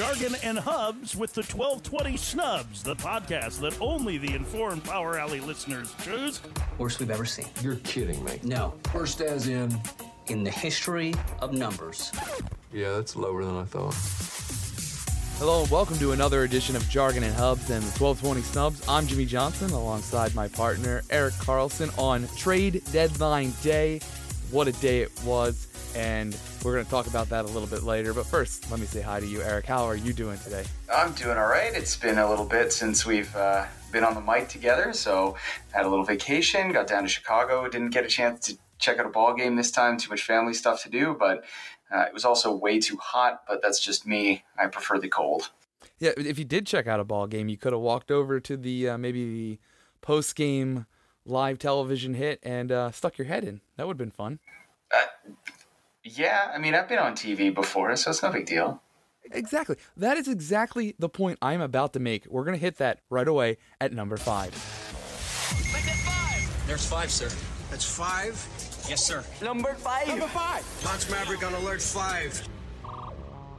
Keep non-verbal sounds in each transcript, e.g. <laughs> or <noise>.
Jargon and Hubs with the 1220 Snubs, the podcast that only the informed Power Alley listeners choose. Worst we've ever seen. You're kidding me. No. Worst as in? In the history of numbers. Yeah, that's lower than I thought. Hello and welcome to another edition of Jargon and Hubs and the 1220 Snubs. I'm Jimmy Johnson alongside my partner Eric Carlson on trade deadline day. What a day it was, and we're going to talk about that a little bit later. But first, let me say hi to you, Eric. How are you doing today? I'm doing all right. It's been a little bit since we've uh, been on the mic together, so had a little vacation. Got down to Chicago. Didn't get a chance to check out a ball game this time. Too much family stuff to do, but uh, it was also way too hot. But that's just me. I prefer the cold. Yeah, if you did check out a ball game, you could have walked over to the uh, maybe the post game live television hit and uh, stuck your head in. That would have been fun. Uh, yeah, I mean, I've been on TV before, so it's no big deal. Exactly. That is exactly the point I'm about to make. We're going to hit that right away at number five. five. There's five, sir. That's five? Yes, sir. Number five. Number five. Launch Maverick on alert five.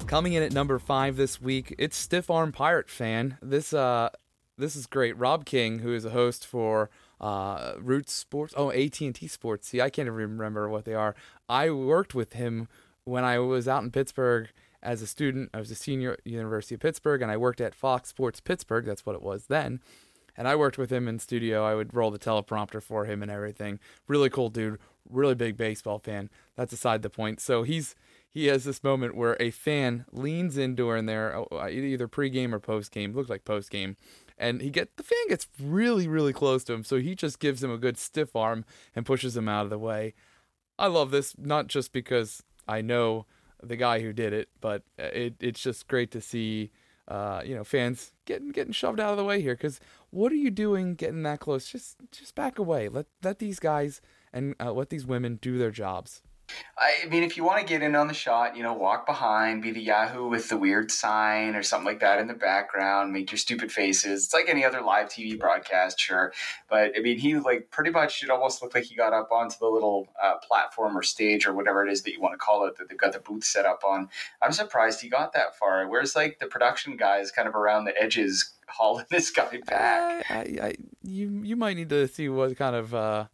Coming in at number five this week, it's Stiff Arm Pirate fan. This uh, this is great. Rob King, who is a host for uh, Roots Sports, oh AT and T Sports. See, I can't even remember what they are. I worked with him when I was out in Pittsburgh as a student. I was a senior at University of Pittsburgh, and I worked at Fox Sports Pittsburgh. That's what it was then. And I worked with him in studio. I would roll the teleprompter for him and everything. Really cool dude. Really big baseball fan. That's aside the point. So he's he has this moment where a fan leans in during there, uh, either pregame or postgame. Looked like postgame, and he get the fan gets really really close to him, so he just gives him a good stiff arm and pushes him out of the way. I love this not just because I know the guy who did it, but it it's just great to see. Uh, you know, fans getting getting shoved out of the way here. Because what are you doing, getting that close? Just just back away. Let let these guys and uh, let these women do their jobs. I mean, if you want to get in on the shot, you know, walk behind, be the Yahoo with the weird sign or something like that in the background, make your stupid faces. It's like any other live TV broadcast, sure. But I mean, he like pretty much, it almost looked like he got up onto the little uh, platform or stage or whatever it is that you want to call it that they've got the booth set up on. I'm surprised he got that far. Where's like the production guys kind of around the edges <laughs> hauling this guy back? I, I, I, you, you might need to see what kind of. Uh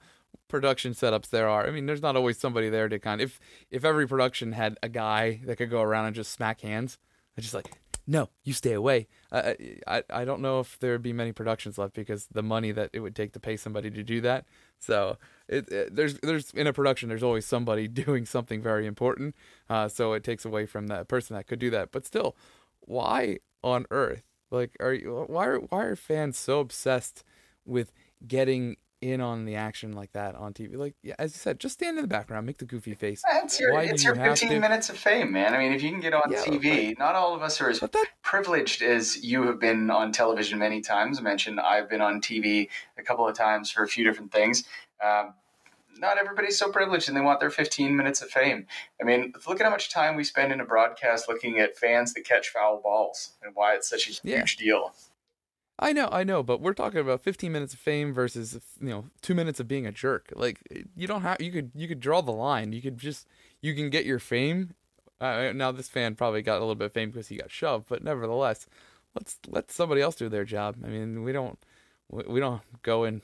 production setups there are. I mean, there's not always somebody there to kind of if if every production had a guy that could go around and just smack hands, it's just like, no, you stay away. Uh, I I don't know if there'd be many productions left because the money that it would take to pay somebody to do that. So it, it there's there's in a production there's always somebody <laughs> doing something very important. Uh, so it takes away from that person that could do that. But still, why on earth? Like, are you why are why are fans so obsessed with getting in on the action like that on TV. Like, yeah, as you said, just stand in the background, make the goofy face. It's your, it's your 15 to... minutes of fame, man. I mean, if you can get on yeah, TV, but, not all of us are as that... privileged as you have been on television many times. I mentioned I've been on TV a couple of times for a few different things. Um, not everybody's so privileged and they want their 15 minutes of fame. I mean, look at how much time we spend in a broadcast looking at fans that catch foul balls and why it's such a huge yeah. deal. I know, I know, but we're talking about 15 minutes of fame versus you know two minutes of being a jerk. Like you don't have you could you could draw the line. You could just you can get your fame. Uh, now this fan probably got a little bit of fame because he got shoved, but nevertheless, let's let somebody else do their job. I mean, we don't we don't go and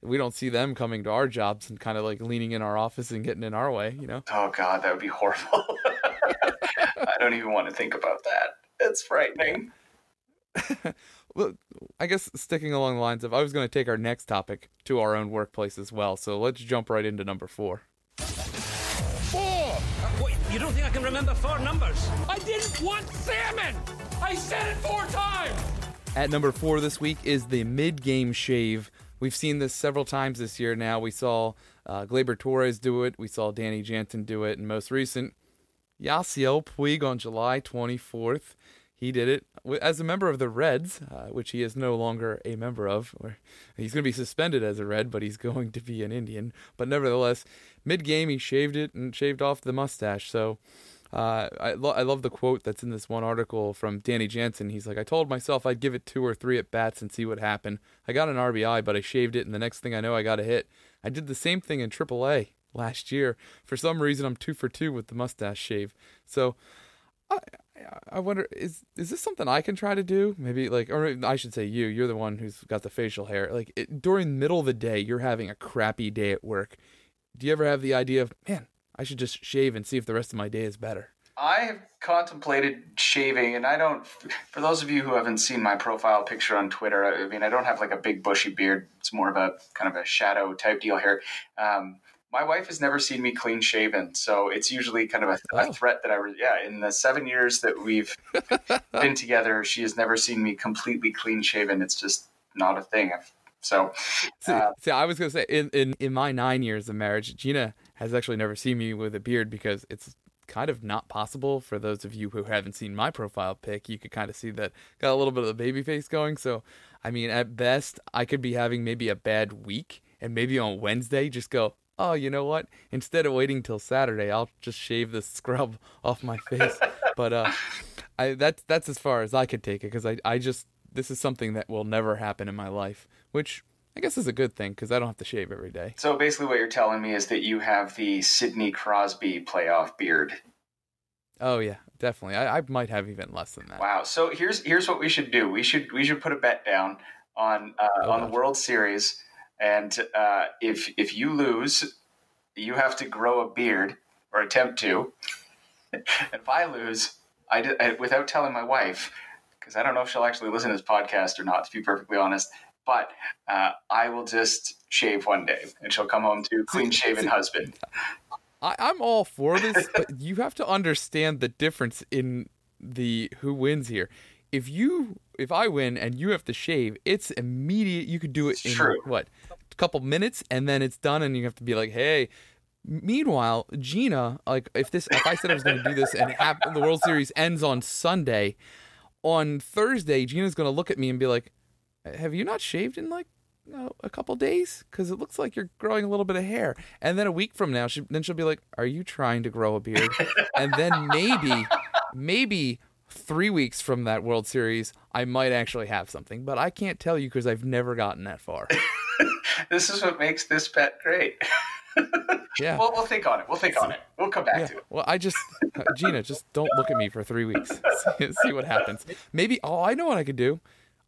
We don't see them coming to our jobs and kind of like leaning in our office and getting in our way, you know. Oh God, that would be horrible. <laughs> I don't even want to think about that. It's frightening. <laughs> well, I guess sticking along the lines of, I was going to take our next topic to our own workplace as well. So let's jump right into number four. Four. Uh, wait, you don't think I can remember four numbers? I didn't want salmon. I said it four times. At number four this week is the mid-game shave. We've seen this several times this year now. We saw uh, Gleyber Torres do it. We saw Danny Jansen do it. And most recent, Yasiel Puig on July 24th. He did it as a member of the Reds, uh, which he is no longer a member of. He's going to be suspended as a Red, but he's <laughs> going to be an Indian. But nevertheless, mid game he shaved it and shaved off the mustache. So uh, I, lo- I love the quote that's in this one article from Danny Jansen. He's like, I told myself I'd give it two or three at bats and see what happened. I got an RBI, but I shaved it, and the next thing I know, I got a hit. I did the same thing in AAA last year. For some reason, I'm two for two with the mustache shave. So I, I wonder is is this something I can try to do? Maybe like, or I should say you. You're the one who's got the facial hair. Like it, during the middle of the day, you're having a crappy day at work. Do you ever have the idea of, man, I should just shave and see if the rest of my day is better? I have contemplated shaving, and I don't. For those of you who haven't seen my profile picture on Twitter, I mean, I don't have like a big bushy beard. It's more of a kind of a shadow type deal here. Um, my wife has never seen me clean shaven, so it's usually kind of a, a Oh. threat that I. Re- yeah, in the seven years that we've <laughs> been together, she has never seen me completely clean shaven. It's just not a thing. I've- So, See, uh, see, I was gonna say in, in in my nine years of marriage, Gina has actually never seen me with a beard because it's kind of not possible for those of you who haven't seen my profile pic. You could kind of see that got a little bit of the baby face going. So, I mean, at best, I could be having maybe a bad week, and maybe on Wednesday just go. Oh, you know what? Instead of waiting till Saturday, I'll just shave this <laughs> scrub off my face. but uh, I that's that's as far as I could take it because I I just this is something that will never happen in my life, which I guess is a good thing because I don't have to shave every day. so basically, what you're telling me is that you have the Sidney Crosby playoff beard. Oh yeah, definitely. I, I might have even less than that. Wow. So here's here's what we should do. We should we should put a bet down on uh, Oh, on the. World Series, and uh, if if you lose, you have to grow a beard or attempt to. <laughs> and if I lose, I, did, I without telling my wife, because I don't know if she'll actually listen to this podcast or not. To be perfectly honest. But uh, I will just shave one day, and she'll come home to clean shaven husband. I, I'm all for this, but you have to understand the difference in the who wins here. If you if I win and you have to shave, it's immediate. You could do it in True. what couple minutes, and then it's done, and you have to be like, hey. Meanwhile, Gina, like if this, if I said I was going to do this and hap- the World Series ends on Sunday, on Thursday, Gina's going to look at me and be like, "Have you not shaved in like know, a couple days? Because it looks like you're growing a little bit of hair." And then a week from now, she then she'll be like, "Are you trying to grow a beard?" and then maybe, maybe three weeks from that World Series, I might actually have something, but I can't tell you because I've never gotten that far. This is what makes this bet great. <laughs> Yeah. Well, we'll think on it. We'll think on it. We'll come back Yeah. to it. Well, I just, uh, Gina, just don't look at me for three weeks. <laughs> See, see what happens. Maybe, oh, I know what I could do.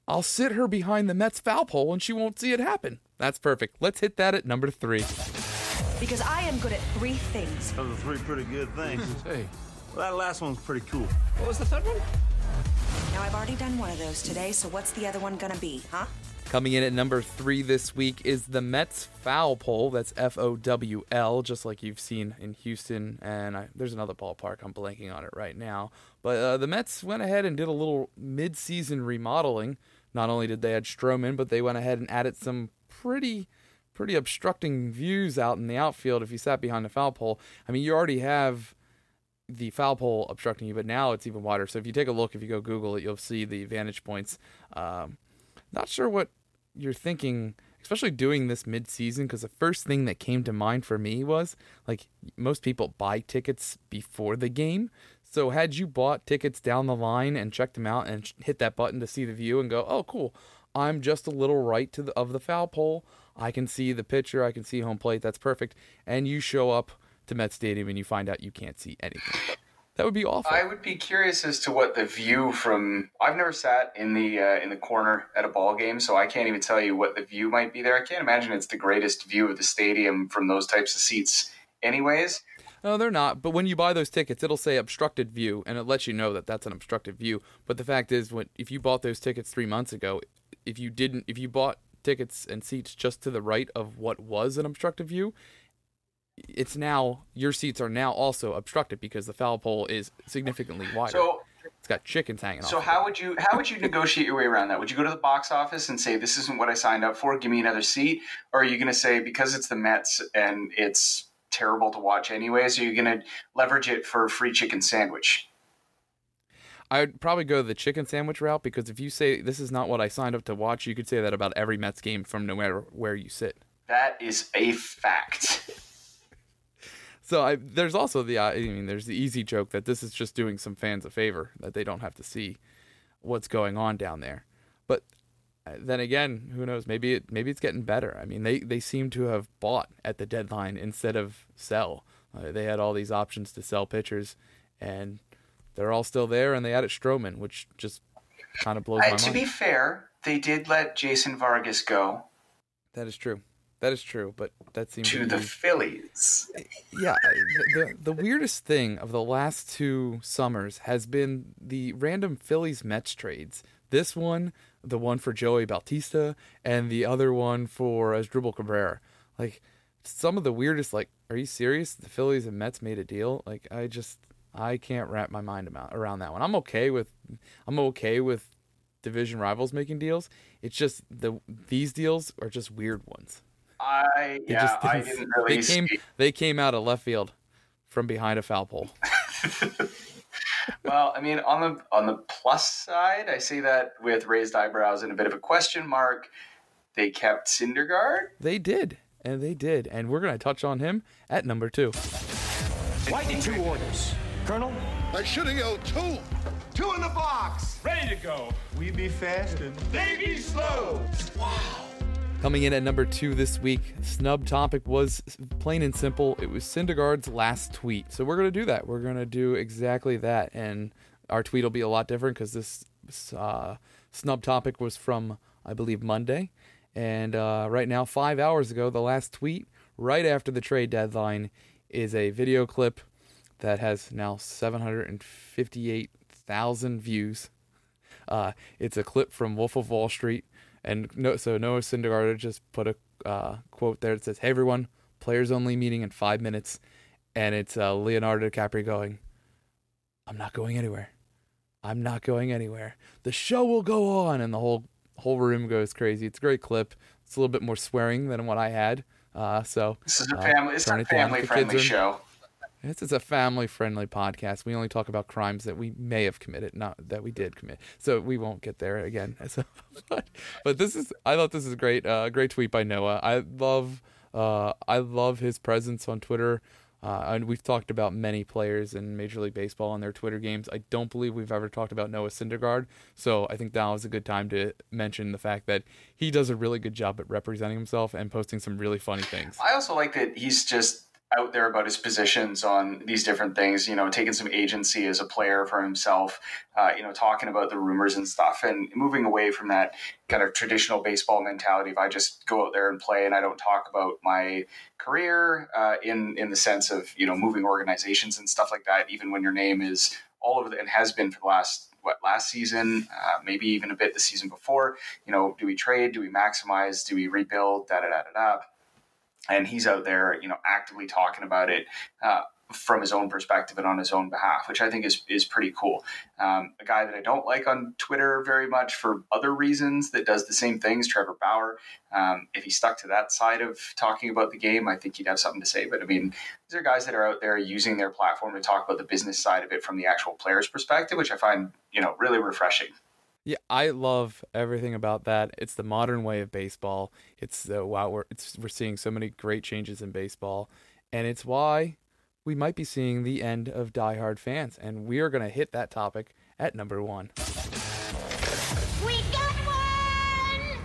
I'll sit her behind the Mets foul pole and she won't see it happen. That's perfect. Let's hit that at number three. Because I am good at three things. Those are three pretty good things. <laughs> Hey, well, that last one's pretty cool. What was the third one? Now, I've already done one of those today, so what's the other one gonna be, huh? Coming in at number three this week is the Mets foul pole. That's F O W L, just like you've seen in Houston. And I, there's another ballpark. I'm blanking on it right now. But uh, the Mets went ahead and did a little mid-season remodeling. Not only did they add Stroman, but they went ahead and added some pretty, pretty obstructing views out in the outfield. If you sat behind the foul pole, I mean, you already have the foul pole obstructing you, but now it's even wider. So if you take a look, if you go Google it, you'll see the vantage points. Um, not sure what you're thinking, especially doing this mid-season, because the first thing that came to mind for me was like most people buy tickets before the game. So had you bought tickets down the line and checked them out and hit that button to see the view and go, oh cool, I'm just a little right to the of the foul pole. I can see the pitcher, I can see home plate. That's perfect. And you show up to Met Stadium and you find out you can't see anything. That would be awful. I would be curious as to what the view from. I've never sat in the uh, in the corner at a ball game, so I can't even tell you what the view might be there. I can't imagine it's the greatest view of the stadium from those types of seats. Anyways, No, they're not. But when you buy those tickets, it'll say obstructed view, and it lets you know that that's an obstructed view. But the fact is, when if you bought those tickets three months ago, if you didn't, if you bought tickets and seats just to the right of what was an obstructed view, it's now your seats are now also obstructed because the foul pole is significantly wider. so it's got chickens hanging on. so off. how would you how would you negotiate your way around that? Would you go to the box office and say this isn't what I signed up for? Give me another seat, or are you going to say because it's the Mets and it's terrible to watch anyways? Are you are going to leverage it for a free chicken sandwich? I would probably go the chicken sandwich route because if you say this is not what I signed up to watch, you could say that about every Mets game from no matter where you sit. That is a fact. So I, there's also the I mean there's the easy joke that this is just doing some fans a favor that they don't have to see what's going on down there. But uh, then again, who knows? Maybe it maybe it's getting better. I mean, they they seem to have bought at the deadline instead of sell. Uh, they had all these options to sell pitchers, and they're all still there, and they added Stroman, which just kind of blows Uh, my to mind. be fair, they did let Jason Vargas go that is true. That is true, but that seems to the Phillies. yeah. The, the weirdest thing of the last two summers has been the random Phillies Mets trades. This one, the one for Joey Bautista, and the other one for Asdrubal Cabrera. Like some of the weirdest. Like, are you serious? The Phillies and Mets made a deal. Like, I just I can't wrap my mind around that one. I'm okay with I'm okay with division rivals making deals. It's just the these deals are just weird ones. I They yeah, just I didn't- didn't really They came see. they came out of left field from behind a foul pole. <laughs> Well, I mean, on the on the plus side, I say that with raised eyebrows and a bit of a question mark. They kept Syndergaard. They did, and they did, and we're gonna touch on him at number two. Why the two orders? Colonel? I should have yelled two. Two in the box. Ready to go. We be fast and They be slow. Coming in at number two this week, snub topic was plain and simple. It was Syndergaard's last tweet. So we're gonna do that. We're gonna do exactly that, and our tweet will be a lot different because this uh, snub topic was from I believe Monday, and uh, right now, five hours ago, the last tweet right after the trade deadline is a video clip that has now 758,000 views. Uh, it's a clip from Wolf of Wall Street, and no, so Noah Syndergaard just put a uh, quote there that says, "Hey everyone, players only meeting in five minutes," and it's uh, Leonardo DiCaprio going, "I'm not going anywhere. I'm not going anywhere. The show will go on," and the whole whole room goes crazy. It's a great clip. It's a little bit more swearing than what I had. Uh, so This is a uh, family. It's a it down if family friendly show. This is a family friendly podcast. We only talk about crimes that we may have committed, not that we did commit. So we won't get there again. <laughs> So, but, but this is I thought this is great uh, great tweet by Noah. I love uh, I love his presence on Twitter. Uh, and we've talked about many players in Major League Baseball and their Twitter games. I don't believe we've ever talked about Noah Syndergaard, so I think now is a good time to mention the fact that he does a really good job at representing himself and posting some really funny things. I also like that he's just out there about his positions on these different things, you know, taking some agency as a player for himself, uh, you know, talking about the rumors and stuff and moving away from that kind of traditional baseball mentality of I just go out there and play and I don't talk about my career uh, in, in the sense of, you know, moving organizations and stuff like that, even when your name is all over the, and has been for the last what last season, uh, maybe even a bit the season before. You know, do we trade? Do we maximize? Do we rebuild? Da da da da da and he's out there, you know, actively talking about it uh, from his own perspective and on his own behalf, which I think is is pretty cool. Um, a guy that I don't like on Twitter very much for other reasons that does the same things, Trevor Bauer. Um, if he stuck to that side of talking about the game, I think he'd have something to say. But I mean, these are guys that are out there using their platform to talk about the business side of it from the actual player's perspective, which I find you know really refreshing. Yeah, I love everything about that. It's the modern way of baseball. It's the wow, we're it's we're seeing so many great changes in baseball, and it's why we might be seeing the end of diehard fans. And we are going to hit that topic at number one. We got one!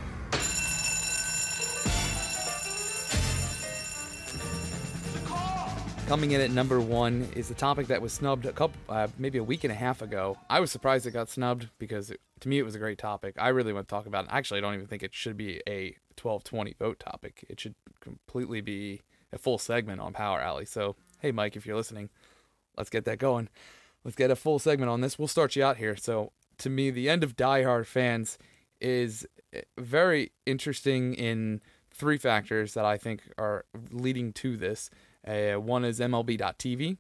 Coming in at number one is a topic that was snubbed a couple, uh, maybe a week and a half ago. I was surprised it got snubbed because it, to me it was a great topic. I really want to talk about it. Actually, I don't even think it should be a 12-20 vote topic. It should completely be a full segment on Power Alley. So, hey, Mike, if you're listening, let's get that going. Let's get a full segment on this. We'll start you out here. So, to me, the end of Die Hard fans is eh, very interesting in three factors that I think are leading to this. Uh, one is MLB.TV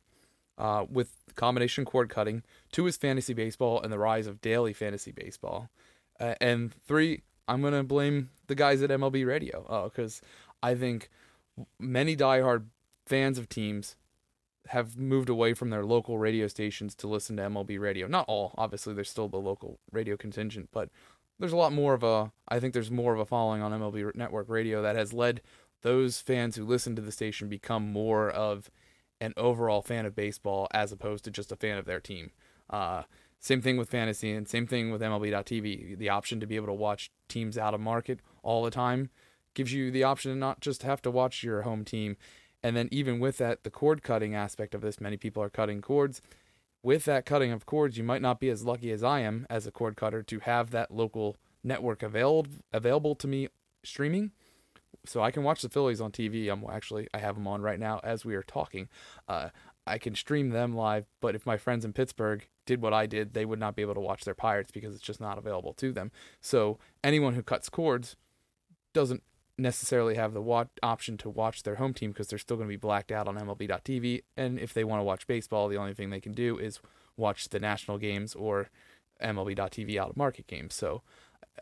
uh, with combination cord cutting. Two is fantasy baseball and the rise of daily fantasy baseball. Uh, and three, I'm going to blame the guys at MLB Radio because I think many diehard fans of teams have moved away from their local radio stations to listen to MLB radio. Not all, obviously, there's still the local radio contingent, but there's a lot more of a, I think there's more of a following on MLB Network Radio that has led those fans who listen to the station become more of an overall fan of baseball as opposed to just a fan of their team. Uh, same thing with fantasy and same thing with MLB.TV. The option to be able to watch teams out of market all the time gives you the option to not just have to watch your home team. And then even with that, the cord cutting aspect of this, many people are cutting cords. with that cutting of cords, you might not be as lucky as I am as a cord cutter to have that local network available available to me streaming. So I can watch the Phillies on TV. I'm actually I have them on right now as we are talking. Uh, I can stream them live, but if my friends in Pittsburgh did what I did, they would not be able to watch their Pirates because it's just not available to them. So anyone who cuts cords doesn't necessarily have the option to watch their home team because they're still going to be blacked out on MLB.TV. And if they want to watch baseball, the only thing they can do is watch the national games or MLB.TV out of market games. So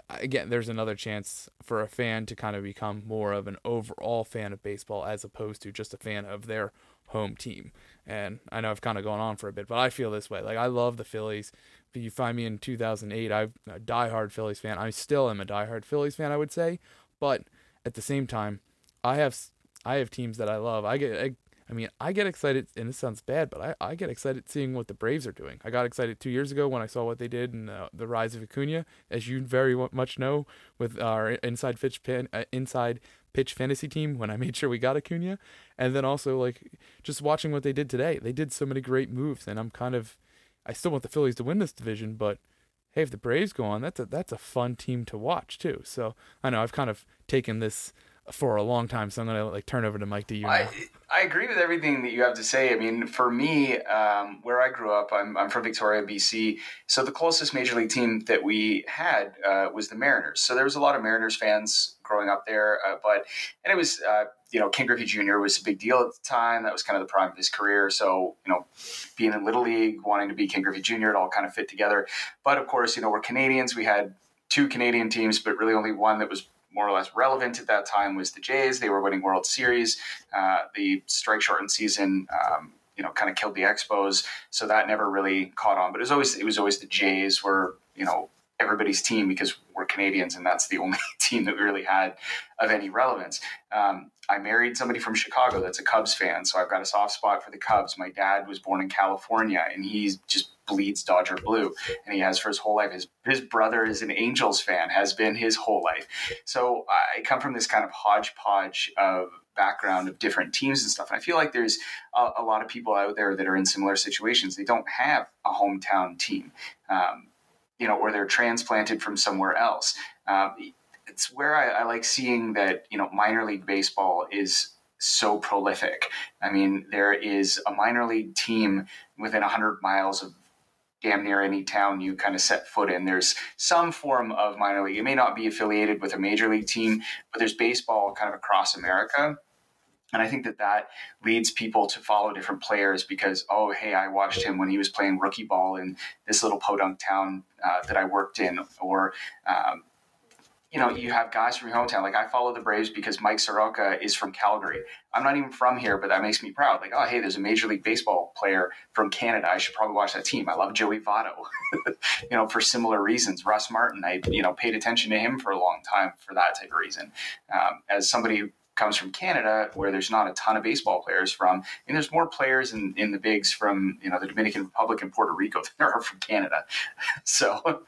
again, there's another chance for a fan to kind of become more of an overall fan of baseball as opposed to just a fan of their home team. And I know I've kind of gone on for a bit, but I feel this way. Like I love the Phillies. If you find me in 2008, I'm a diehard Phillies fan. I still am a diehard Phillies fan, I would say, but at the same time, I have I have teams that I love. I get I, I mean, I get excited, and this sounds bad, but I, I get excited seeing what the Braves are doing. I got excited two years ago when I saw what they did in the, the rise of Acuna, as you very much know, with our inside pitch pan, uh, inside pitch fantasy team when I <laughs> made sure we got Acuna, and then also like just watching what they did today. They did so many great moves, and I'm kind of, I still want the Phillies to win this division, but hey, if the Braves go on, that's a that's a fun team to watch too. So I know I've kind of taken this for a long time, so I'm gonna like turn over to Mike. Do you? I, I agree with everything that you have to say. I mean, for me, um, where I grew up, I'm, I'm from Victoria, BC. So the closest major league team that we had uh, was the Mariners. So there was a lot of Mariners fans growing up there. Uh, but and it was uh, you know Ken Griffey Jr. was a big deal at the time. That was kind of the prime of his career. So you know, being in Little League, wanting to be Ken Griffey Jr. It all kind of fit together. But of course, you know, we're Canadians. We had two Canadian teams, but really only one that was more or less relevant at that time was the Jays. They were winning World Series. Uh, the strike shortened season, um, you know, kind of killed the Expos, so that never really caught on. But it was always it was always the Jays were you know everybody's team because we're Canadians and that's the only <laughs> team that we really had of any relevance. Um, I married somebody from Chicago that's a Cubs fan, so I've got a soft spot for the Cubs. My dad was born in California and he just bleeds Dodger blue, and he has for his whole life. His his brother is an Angels fan, has been his whole life. So I come from this kind of hodgepodge of background of different teams and stuff. And I feel like there's a, a lot of people out there that are in similar situations. They don't have a hometown team. Um, you know, or they're transplanted from somewhere else. Um, it's where I, I, like seeing that, you know, minor league baseball is so prolific. I mean, there is a minor league team within 100 miles of damn near any town you kind of set foot in. There's some form of minor league. It may not be affiliated with a major league team, but there's baseball kind of across America. And I think that that leads people to follow different players because, oh, hey, I watched him when he was playing rookie ball in this little podunk town uh, that I worked in. Or, um, you know, you have guys from your hometown. Like I follow the Braves because Mike Soroka is from Calgary. I'm not even from here, but that makes me proud. Like, oh, hey, there's a Major League Baseball player from Canada. I should probably watch that team. I love Joey Votto, <laughs> you know, for similar reasons. Russ Martin, I, you know, paid attention to him for a long time for that type of reason. Um, as somebody comes from Canada, where there's not a ton of baseball players from. And there's more players in, in the bigs from you know the Dominican Republic and Puerto Rico <laughs> than there are from Canada. <laughs> So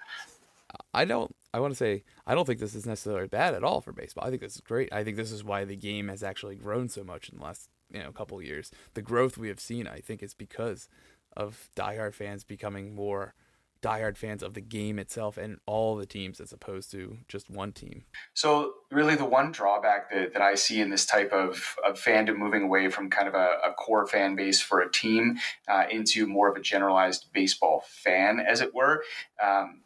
I don't. I want to say I don't think this is necessarily bad at all for baseball. I think this is great. I think this is why the game has actually grown so much in the last you know couple years. The growth we have seen, I think, is because of diehard fans becoming more diehard fans of the game itself and all the teams as opposed to just one team. So, really, the one drawback that, that I see in this type of, of fandom moving away from kind of a, a core fan base for a team uh, into more of a generalized baseball fan, as it were. Um,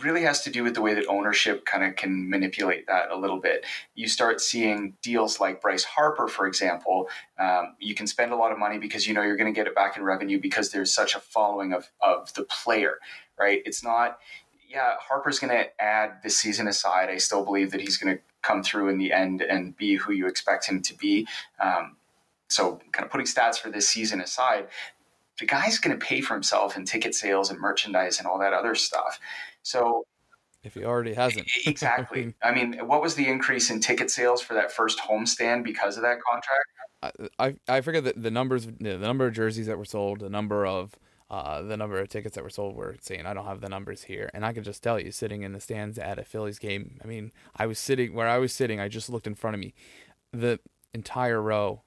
really has to do with the way that ownership kind of can manipulate that a little bit. You start seeing deals like Bryce Harper, for example. Um, you can spend a lot of money because you know you're going to get it back in revenue because there's such a following of, of the player, right? It's not, yeah, Harper's going to add this season aside. I still believe that he's going to come through in the end and be who you expect him to be. Um, so, kind of putting stats for this season aside, the guy's going to pay for himself in ticket sales and merchandise and all that other stuff. So if he already hasn't. exactly. <laughs> I mean, what was the increase in ticket sales for that first homestand because of that contract? I I, I forget the, the numbers, the number of jerseys that were sold, the number of uh, the number of tickets that were sold were insane. I don't have the numbers here, and I can just tell you, sitting in the stands at a Phillies game. I mean, I was sitting where I was sitting. I just looked in front of me, the entire row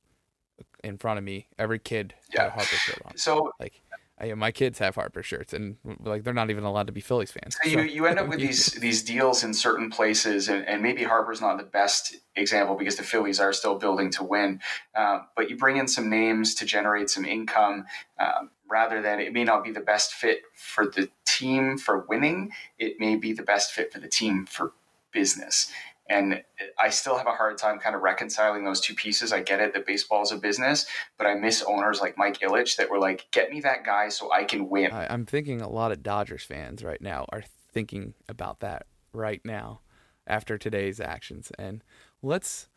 in front of me. Every kid yeah. had a Harper shirt on. So like I, my kids have Harper shirts, and like they're not even allowed to be Phillies fans. So you, you end up with <laughs> these these deals in certain places, and, and maybe Harper's not the best example because the Phillies are still building to win. Um, but you bring in some names to generate some income, um, rather than it may not be the best fit for the team for winning. It may be the best fit for the team for business. And I still have a hard time kind of reconciling those two pieces. I get it that baseball is a business, but I miss owners like Mike Ilitch that were like, get me that guy so I can win. I'm thinking a lot of Dodgers fans right now are thinking about that right now after today's actions. And let's,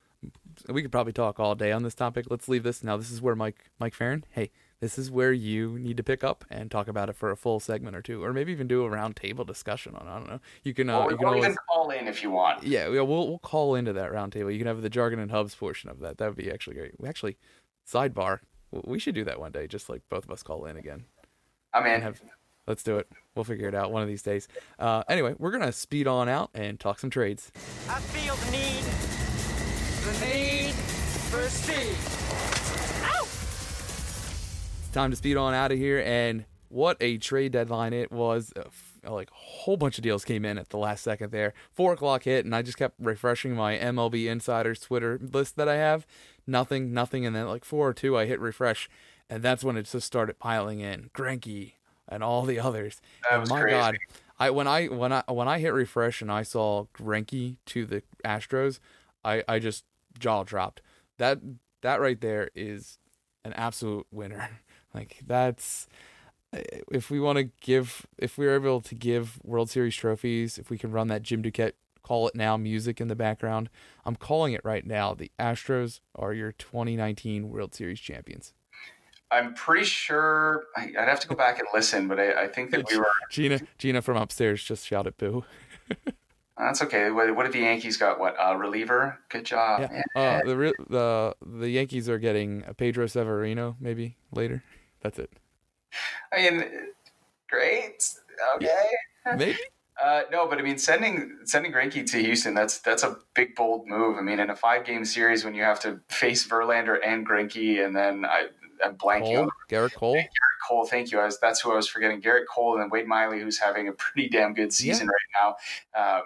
we could probably talk all day on this topic. Let's leave this now. This is where Mike, Mike Ferrin, hey, this is where you need to pick up and talk about it for a full segment or two, or maybe even do a roundtable discussion on. I don't know. You can. Uh, or, you can or always even call in if you want. Yeah, we'll we'll call into that roundtable. You can have the jargon and hubs portion of that. That would be actually great. We actually sidebar. We should do that one day. Just like both of us call in again. I'm in. Have, let's do it. We'll figure it out one of these days. Uh, anyway, we're gonna speed on out and talk some trades. I feel the need, the need for speed. Time to speed on out of here. And what a trade deadline it was. Uh, like a whole bunch of deals came in at the last second there. Four o'clock hit, and I just kept refreshing my MLB Insiders Twitter list that I have. Nothing, nothing. And then like four or two, I hit refresh, and that's when it just started piling in. Greinke and all the others. That was my crazy. God. I when I when I when I hit refresh and I saw Greinke to the Astros, I I just jaw dropped. That that right there is an absolute winner. <laughs> Like that's if we want to give if we're able to give World Series trophies, if we can run that Jim Duquette call it now music in the background, I'm calling it right now. The Astros are your 2019 World Series champions. I'm pretty sure I- I'd have to go back and listen, but I, I think that we <laughs> were. Gina Gina from upstairs just shouted boo. <laughs> That's okay. What, what did the Yankees got? What uh, reliever? Good job. Yeah. Uh, the the the Yankees are getting a Pedro Severino maybe later. That's it. I mean, great. Okay. Maybe. Uh, no, but I mean, sending sending Greinke to Houston that's that's a big bold move. I mean, in a five game series when you have to face Verlander and Greinke, and then I, I'm blanking Cole, Gerrit Cole. Gerrit Cole. Thank you. I was that's who I was forgetting. Gerrit Cole and then Wade Miley, who's having a pretty damn good season right now. Um,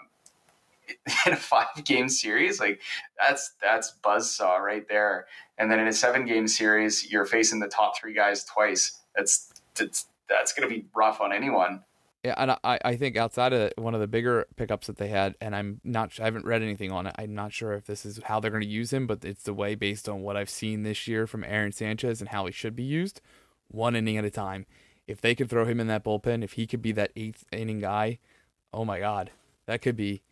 <laughs> in a five game series, like that's that's buzzsaw right there. And then in a seven game series, you're facing the top three guys twice. That's that's that's going to be rough on anyone. Yeah, and I, I think outside of one of the bigger pickups that they had, and I'm not, I haven't read anything on it. I'm not sure if this is how they're going to use him, but it's the way based on what I've seen this year from Aaron Sanchez and how he should be used, one inning at a time. If they could throw him in that bullpen, if he could be that eighth inning guy, oh my God, that could be,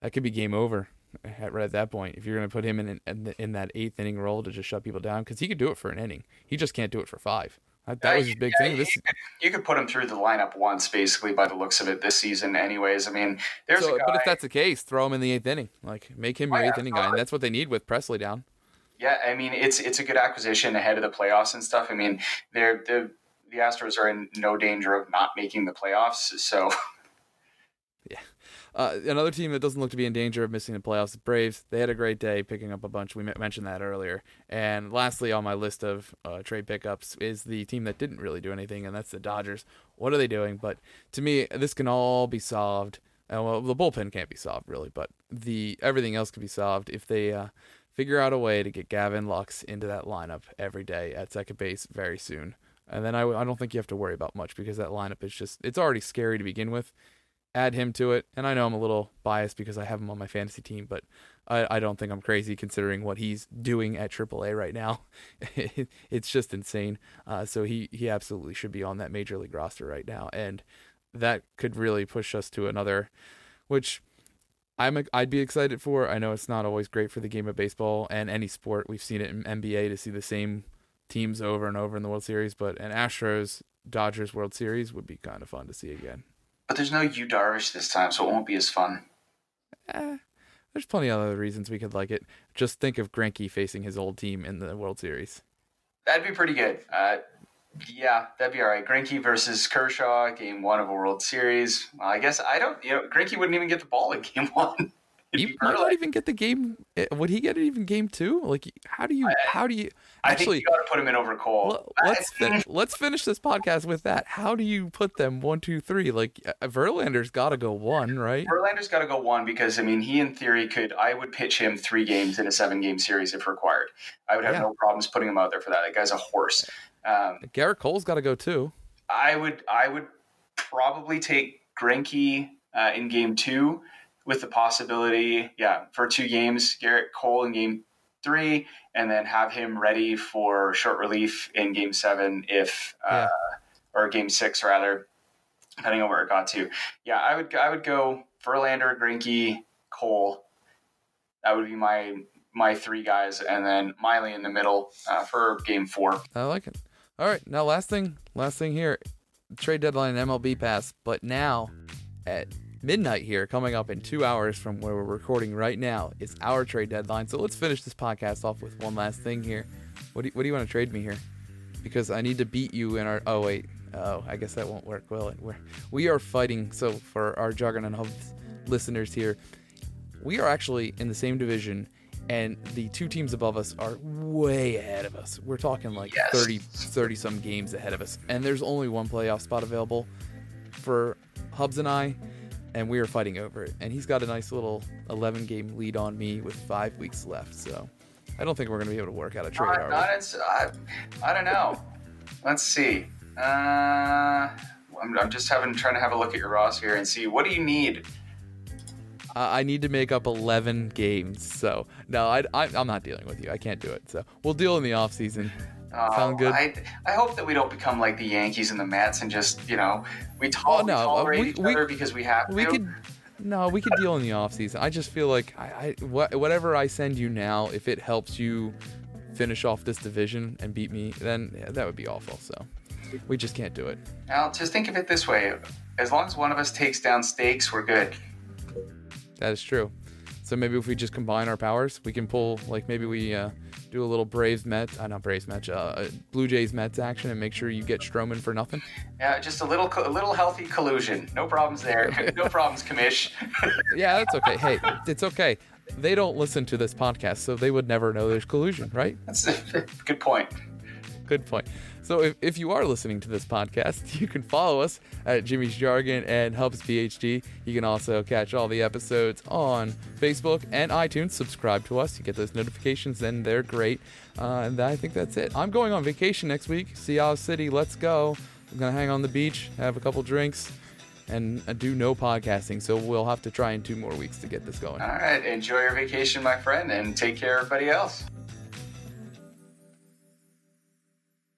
that could be game over at, right at that point. If you're going to put him in in, in that eighth inning role to just shut people down, because he could do it for an inning, he just can't do it for five. That, that was his big Yeah, thing. This you, could, you could put him through the lineup once, basically, by the looks of it this season. Anyways, I mean, there's So, a guy. but if that's the case, throw him in the eighth inning. Like make him your Oh, yeah, eighth inning guy, and that's what they need with Pressly down. Yeah, I mean it's it's a good acquisition ahead of the playoffs and stuff. I mean, they're the the Astros are in no danger of not making the playoffs. So Uh, another team that doesn't look to be in danger of missing the playoffs, the Braves. They had a great day picking up a bunch. We mentioned that earlier. And lastly, on my list of uh, trade pickups is the team that didn't really do anything, and that's the Dodgers. What are they doing? But to me, this can all be solved. Uh, well, the bullpen can't be solved really, but the everything else can be solved if they uh, figure out a way to get Gavin Lux into that lineup every day at second base very soon. And then I, I don't think you have to worry about much because that lineup is just it's already scary to begin with add him to it. And I know I'm a little biased because I have him on my fantasy team, but I, I don't think I'm crazy considering what he's doing at AAA right now. <laughs> it's just insane. Uh, so he, he absolutely should be on that major league roster right now. And that could really push us to another, which I'm I'd be excited for. I know it's not always great for the game of baseball and any sport. We've seen it in NBA to see the same teams over and over in the World Series, but an Astros Dodgers World Series would be kind of fun to see again. But there's no Yu Darvish this time, so it won't be as fun. Eh, there's plenty of other reasons we could like it. Just think of Greinke facing his old team in the World Series. That'd be pretty good. Uh, yeah, that'd be all right. Greinke versus Kershaw, game one of a World Series. Well, I guess I don't. You know, Greinke wouldn't even get the ball in <laughs> game one. He might not even get the game. eh, Would he get it even game two? Like, how do you? How do you? I think Actually, you got to put him in over Cole. Let's fin- let's finish this podcast with that. How do you put them one, two, three? Like uh, Verlander's got to go one, right? Verlander's got to go one because I mean he in theory could. I would pitch him three games in a seven game series if required. I would have Yeah. no problems putting him out there for that. That guy's a horse. Um, Gerrit Cole's got to go too. I would I would probably take Greinke uh, in game two with the possibility, yeah, for two games, Gerrit Cole in game three, and then have him ready for short relief in game seven if uh, or game six rather, depending on where it got to. Yeah, I would I would go Verlander, Greinke, Cole. That would be my my three guys, and then Miley in the middle uh, for game four. I like it. All right, now last thing, last thing here, trade deadline MLB pass. But now, at midnight here, coming up in two hours from where we're recording right now, is our trade deadline. So let's finish this podcast off with one last thing here. What do you, what do you want to trade me here? Because I need to beat you in our. Oh wait, oh I guess that won't work. Will it? We're, we are fighting. So for our Juggernaut Hubs listeners here, we are actually in the same division and the two teams above us are way ahead of us we're talking like Yes. 30 30 some games ahead of us and there's only one playoff spot available for hubs and i and we are fighting over it and he's got a nice little 11 game lead on me with five weeks left so i don't think we're going to be able to work out a trade it's, I, I don't know. Let's see. Uh, I'm, I'm just having trying to have a look at your roster here and see what do you need. we? I I need to make up 11 games so no I, I, i'm not dealing with you i can't do it so we'll deal in the off season Uh, Sound good? I, I hope that we don't become like the Yankees and the Mets and just you know we, tol- Oh, no, we uh, tolerate we- each we- other because we have we to. could no we could deal in the off season i just feel like I, I wha- whatever i send you now if it helps you finish off this division and beat me then yeah, that would be awful so we just can't do it Now, just think of it this way: as long as one of us takes down stakes, we're good. that is true so maybe if we just combine our powers we can pull like maybe we uh, do a little braves mets uh, not braves match uh, blue jays mets action and make sure you get Stroman for nothing Yeah, just a little, a little healthy collusion. No problems there. <laughs> no problems, Kamish. <laughs> yeah that's okay hey it's okay they don't listen to this podcast so they would never know there's collusion right That's a good point. Good point. So if, if you are listening to this podcast, <laughs> you can follow us at Jimmy's Jargon and Hubs PhD. You can also catch all the episodes on Facebook and iTunes. Subscribe to us. You get those notifications, and they're great. Uh, and I think that's it. I'm going on vacation next week. Sea Isle City, let's go. I'm going to hang on the beach, have a couple drinks, and uh, do no podcasting. So we'll have to try in two more weeks to get this going. All right, enjoy your vacation, my friend, and take care, everybody else.